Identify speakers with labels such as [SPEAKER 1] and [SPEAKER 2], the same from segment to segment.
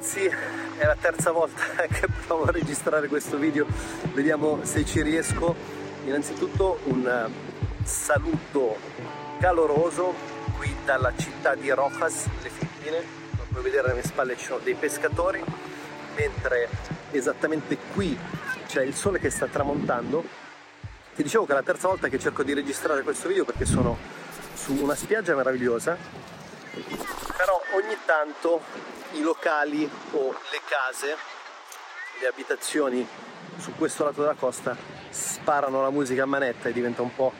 [SPEAKER 1] ragazzi, è la terza volta che provo a registrare questo video, vediamo se ci riesco. Innanzitutto un eh, saluto caloroso qui dalla città di Rojas, le Filippine. Come puoi vedere alle mie spalle ci sono dei pescatori, mentre esattamente qui c'è il sole che sta tramontando. Ti dicevo che è la terza volta che cerco di registrare questo video perché sono su una spiaggia meravigliosa, ogni tanto i locali o le case, le abitazioni su questo lato della costa sparano la musica a manetta e diventa un po'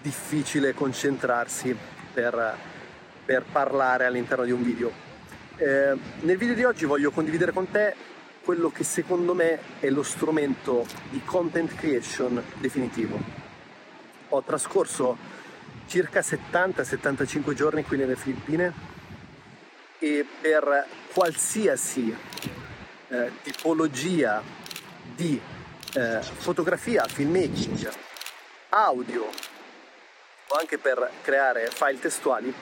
[SPEAKER 1] difficile concentrarsi per, per parlare all'interno di un video. Eh, nel video di oggi voglio condividere con te quello che secondo me è lo strumento di content creation definitivo. Ho trascorso circa 70-75 giorni qui nelle Filippine e per qualsiasi eh, tipologia di eh, fotografia, filmmaking, audio o anche per creare file testuali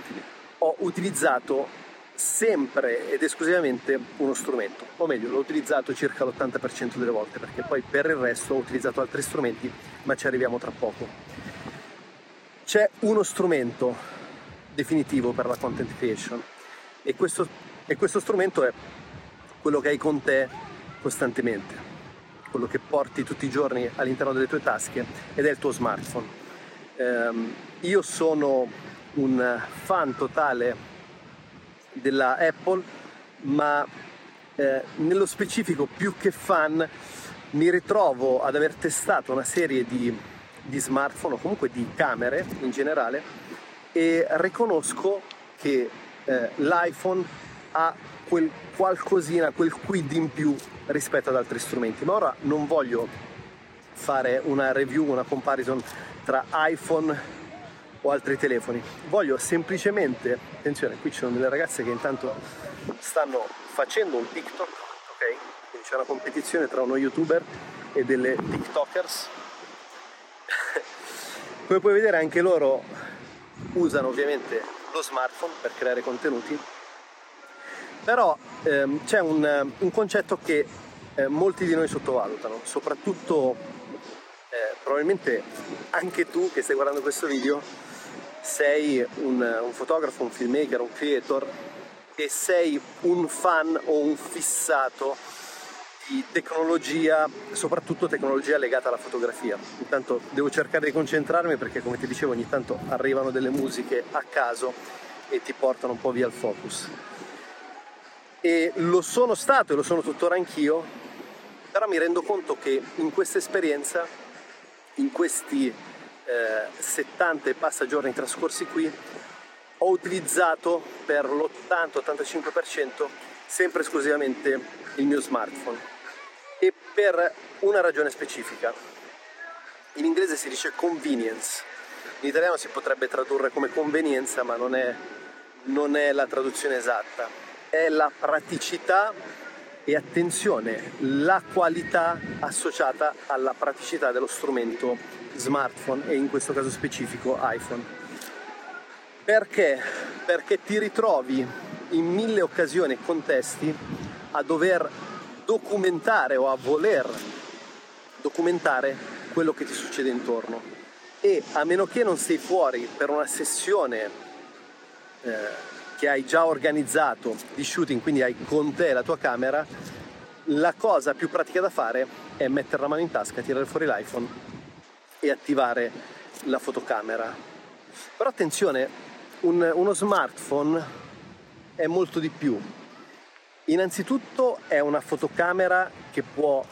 [SPEAKER 1] ho utilizzato sempre ed esclusivamente uno strumento, o meglio l'ho utilizzato circa l'80% delle volte perché poi per il resto ho utilizzato altri strumenti ma ci arriviamo tra poco. C'è uno strumento definitivo per la content creation e questo, e questo strumento è quello che hai con te costantemente, quello che porti tutti i giorni all'interno delle tue tasche ed è il tuo smartphone. Um, io sono un fan totale della Apple, ma eh, nello specifico più che fan mi ritrovo ad aver testato una serie di, di smartphone o comunque di camere in generale e riconosco che eh, l'iPhone ha quel qualcosina, quel quid in più rispetto ad altri strumenti. Ma ora non voglio fare una review, una comparison tra iPhone o altri telefoni. Voglio semplicemente, attenzione, qui ci sono delle ragazze che intanto stanno facendo un TikTok, ok? Quindi c'è una competizione tra uno youtuber e delle TikTokers. Come puoi vedere anche loro usano ovviamente lo smartphone per creare contenuti, però ehm, c'è un, un, concetto che eh, molti di noi sottovalutano, soprattutto eh, probabilmente anche tu che stai guardando questo video sei un, un fotografo, un filmmaker, un creator e sei un fan o un fissato di tecnologia, soprattutto tecnologia legata alla fotografia. Intanto devo cercare di concentrarmi perché come ti dicevo ogni tanto arrivano delle musiche a caso e ti portano un po' via il focus. E lo sono stato e lo sono tuttora anch'io, però mi rendo conto che in questa esperienza, in questi eh, 70 e passa giorni trascorsi qui, ho utilizzato per l'80-85% sempre esclusivamente il mio smartphone e per una ragione specifica. In inglese si dice convenience, in italiano si potrebbe tradurre come convenienza, ma non è, non è la traduzione esatta. È la praticità e attenzione, la qualità associata alla praticità dello strumento smartphone e in questo caso specifico iPhone. Perché? Perché ti ritrovi in mille occasioni e contesti a dover documentare o a voler documentare quello che ti succede intorno e a meno che non sei fuori per una sessione eh, che hai già organizzato di shooting, quindi hai con te la tua camera, la cosa più pratica da fare è mettere la mano in tasca, tirare fuori l'iPhone e attivare la fotocamera. Però attenzione, un, uno smartphone è molto di più, Innanzitutto è una fotocamera che può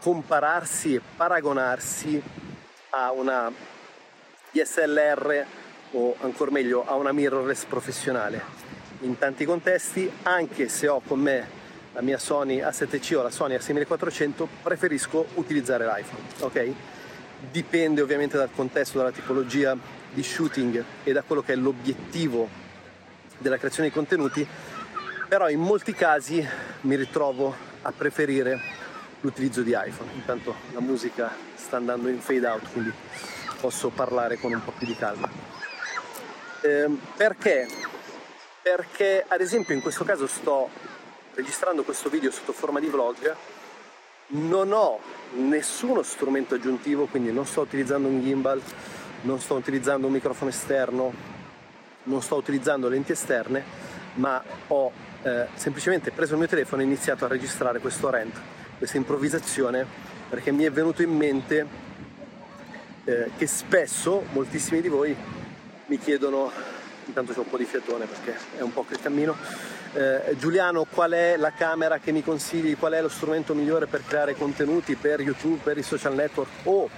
[SPEAKER 1] compararsi e paragonarsi a una DSLR o ancora meglio a una mirrorless professionale. In tanti contesti, anche se ho con me la mia Sony A7C o la Sony A6400, preferisco utilizzare l'iPhone, ok? Dipende ovviamente dal contesto, dalla tipologia di shooting e da quello che è l'obiettivo della creazione di contenuti però in molti casi mi ritrovo a preferire l'utilizzo di iPhone. Intanto la musica sta andando in fade out, quindi posso parlare con un po' più di calma. Eh, perché? Perché ad esempio in questo caso sto registrando questo video sotto forma di vlog non ho nessuno strumento aggiuntivo, quindi non sto utilizzando un gimbal, non sto utilizzando un microfono esterno, non sto utilizzando lenti esterne, ma ho eh, semplicemente preso il mio telefono e iniziato a registrare questo rant, questa improvvisazione, perché mi è venuto in mente eh, che spesso moltissimi di voi mi chiedono, intanto c'è un po' di fiatone perché è un po' che cammino, eh, Giuliano qual è la camera che mi consigli, qual è lo strumento migliore per creare contenuti per YouTube, per i social network o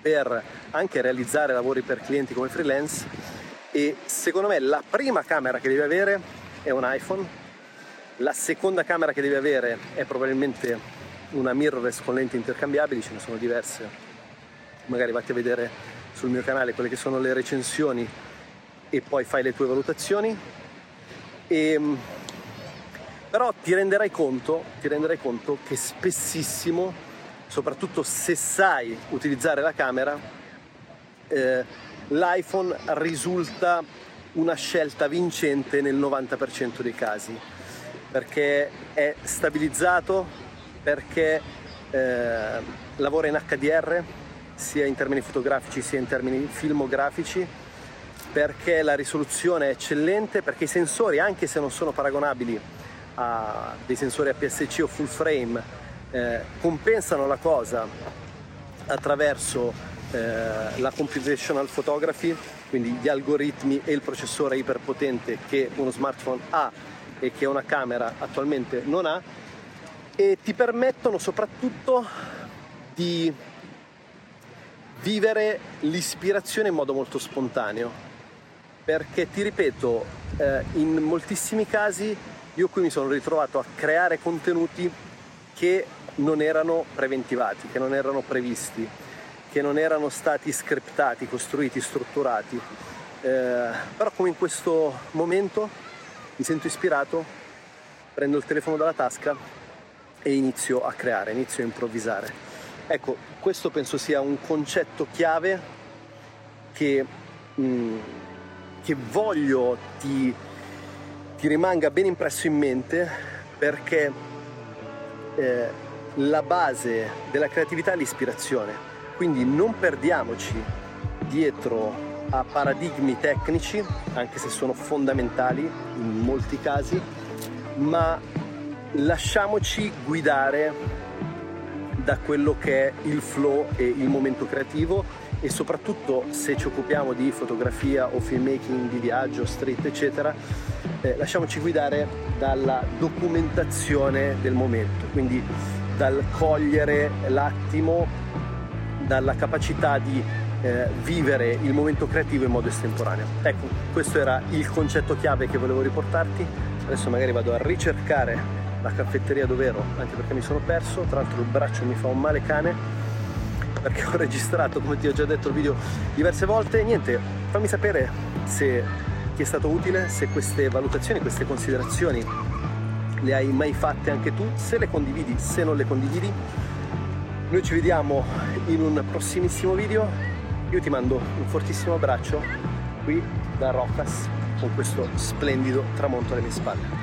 [SPEAKER 1] per anche realizzare lavori per clienti come freelance? E secondo me la prima camera che devi avere è un iPhone, la seconda camera che devi avere è probabilmente una mirrorless con lenti intercambiabili, ce ne sono diverse, magari vatti a vedere sul mio canale quelle che sono le recensioni e poi fai le tue valutazioni. E, ehm, però ti renderai, conto, ti renderai conto che spessissimo, soprattutto se sai utilizzare la camera, eh, l'iPhone risulta una scelta vincente nel 90% dei casi, perché è stabilizzato, perché eh, lavora in HDR, sia in termini fotografici sia in termini filmografici, perché la risoluzione è eccellente, perché i sensori, anche se non sono paragonabili a dei sensori APS-C o full frame, eh, compensano la cosa attraverso eh, la computational photography, quindi gli algoritmi e il processore iperpotente che uno smartphone ha e che una camera attualmente non ha e ti permettono soprattutto di vivere l'ispirazione in modo molto spontaneo. Perché ti ripeto, eh, in moltissimi casi io qui mi sono ritrovato a creare contenuti che non erano preventivati, che non erano previsti, che non erano stati scriptati, costruiti, strutturati. Eh, però come in questo momento mi sento ispirato, prendo il telefono dalla tasca e inizio a creare, inizio a improvvisare. Ecco, questo penso sia un concetto chiave che mh, mm, che voglio ti, ti rimanga ben impresso in mente perché eh, la base della creatività è l'ispirazione. Quindi non perdiamoci dietro a paradigmi tecnici, anche se sono fondamentali in molti casi, ma lasciamoci guidare da quello che è il flow e il momento creativo e soprattutto se ci occupiamo di fotografia o filmmaking di viaggio, street eccetera, eh, lasciamoci guidare dalla documentazione del momento, quindi dal cogliere l'attimo, dalla capacità di eh, vivere il momento creativo in modo estemporaneo. Ecco, questo era il concetto chiave che volevo riportarti. Adesso magari vado a ricercare la caffetteria dov'ero, anche perché mi sono perso, tra l'altro il braccio mi fa un male cane perché ho registrato, come ti ho già detto, il video diverse volte. Niente, fammi sapere se ti è stato utile, se queste valutazioni, queste considerazioni le hai mai fatte anche tu, se le condividi, se non le condividi. Noi ci vediamo in un prossimissimo video. Io ti mando un fortissimo abbraccio qui da Rocas con questo splendido tramonto alle mie spalle.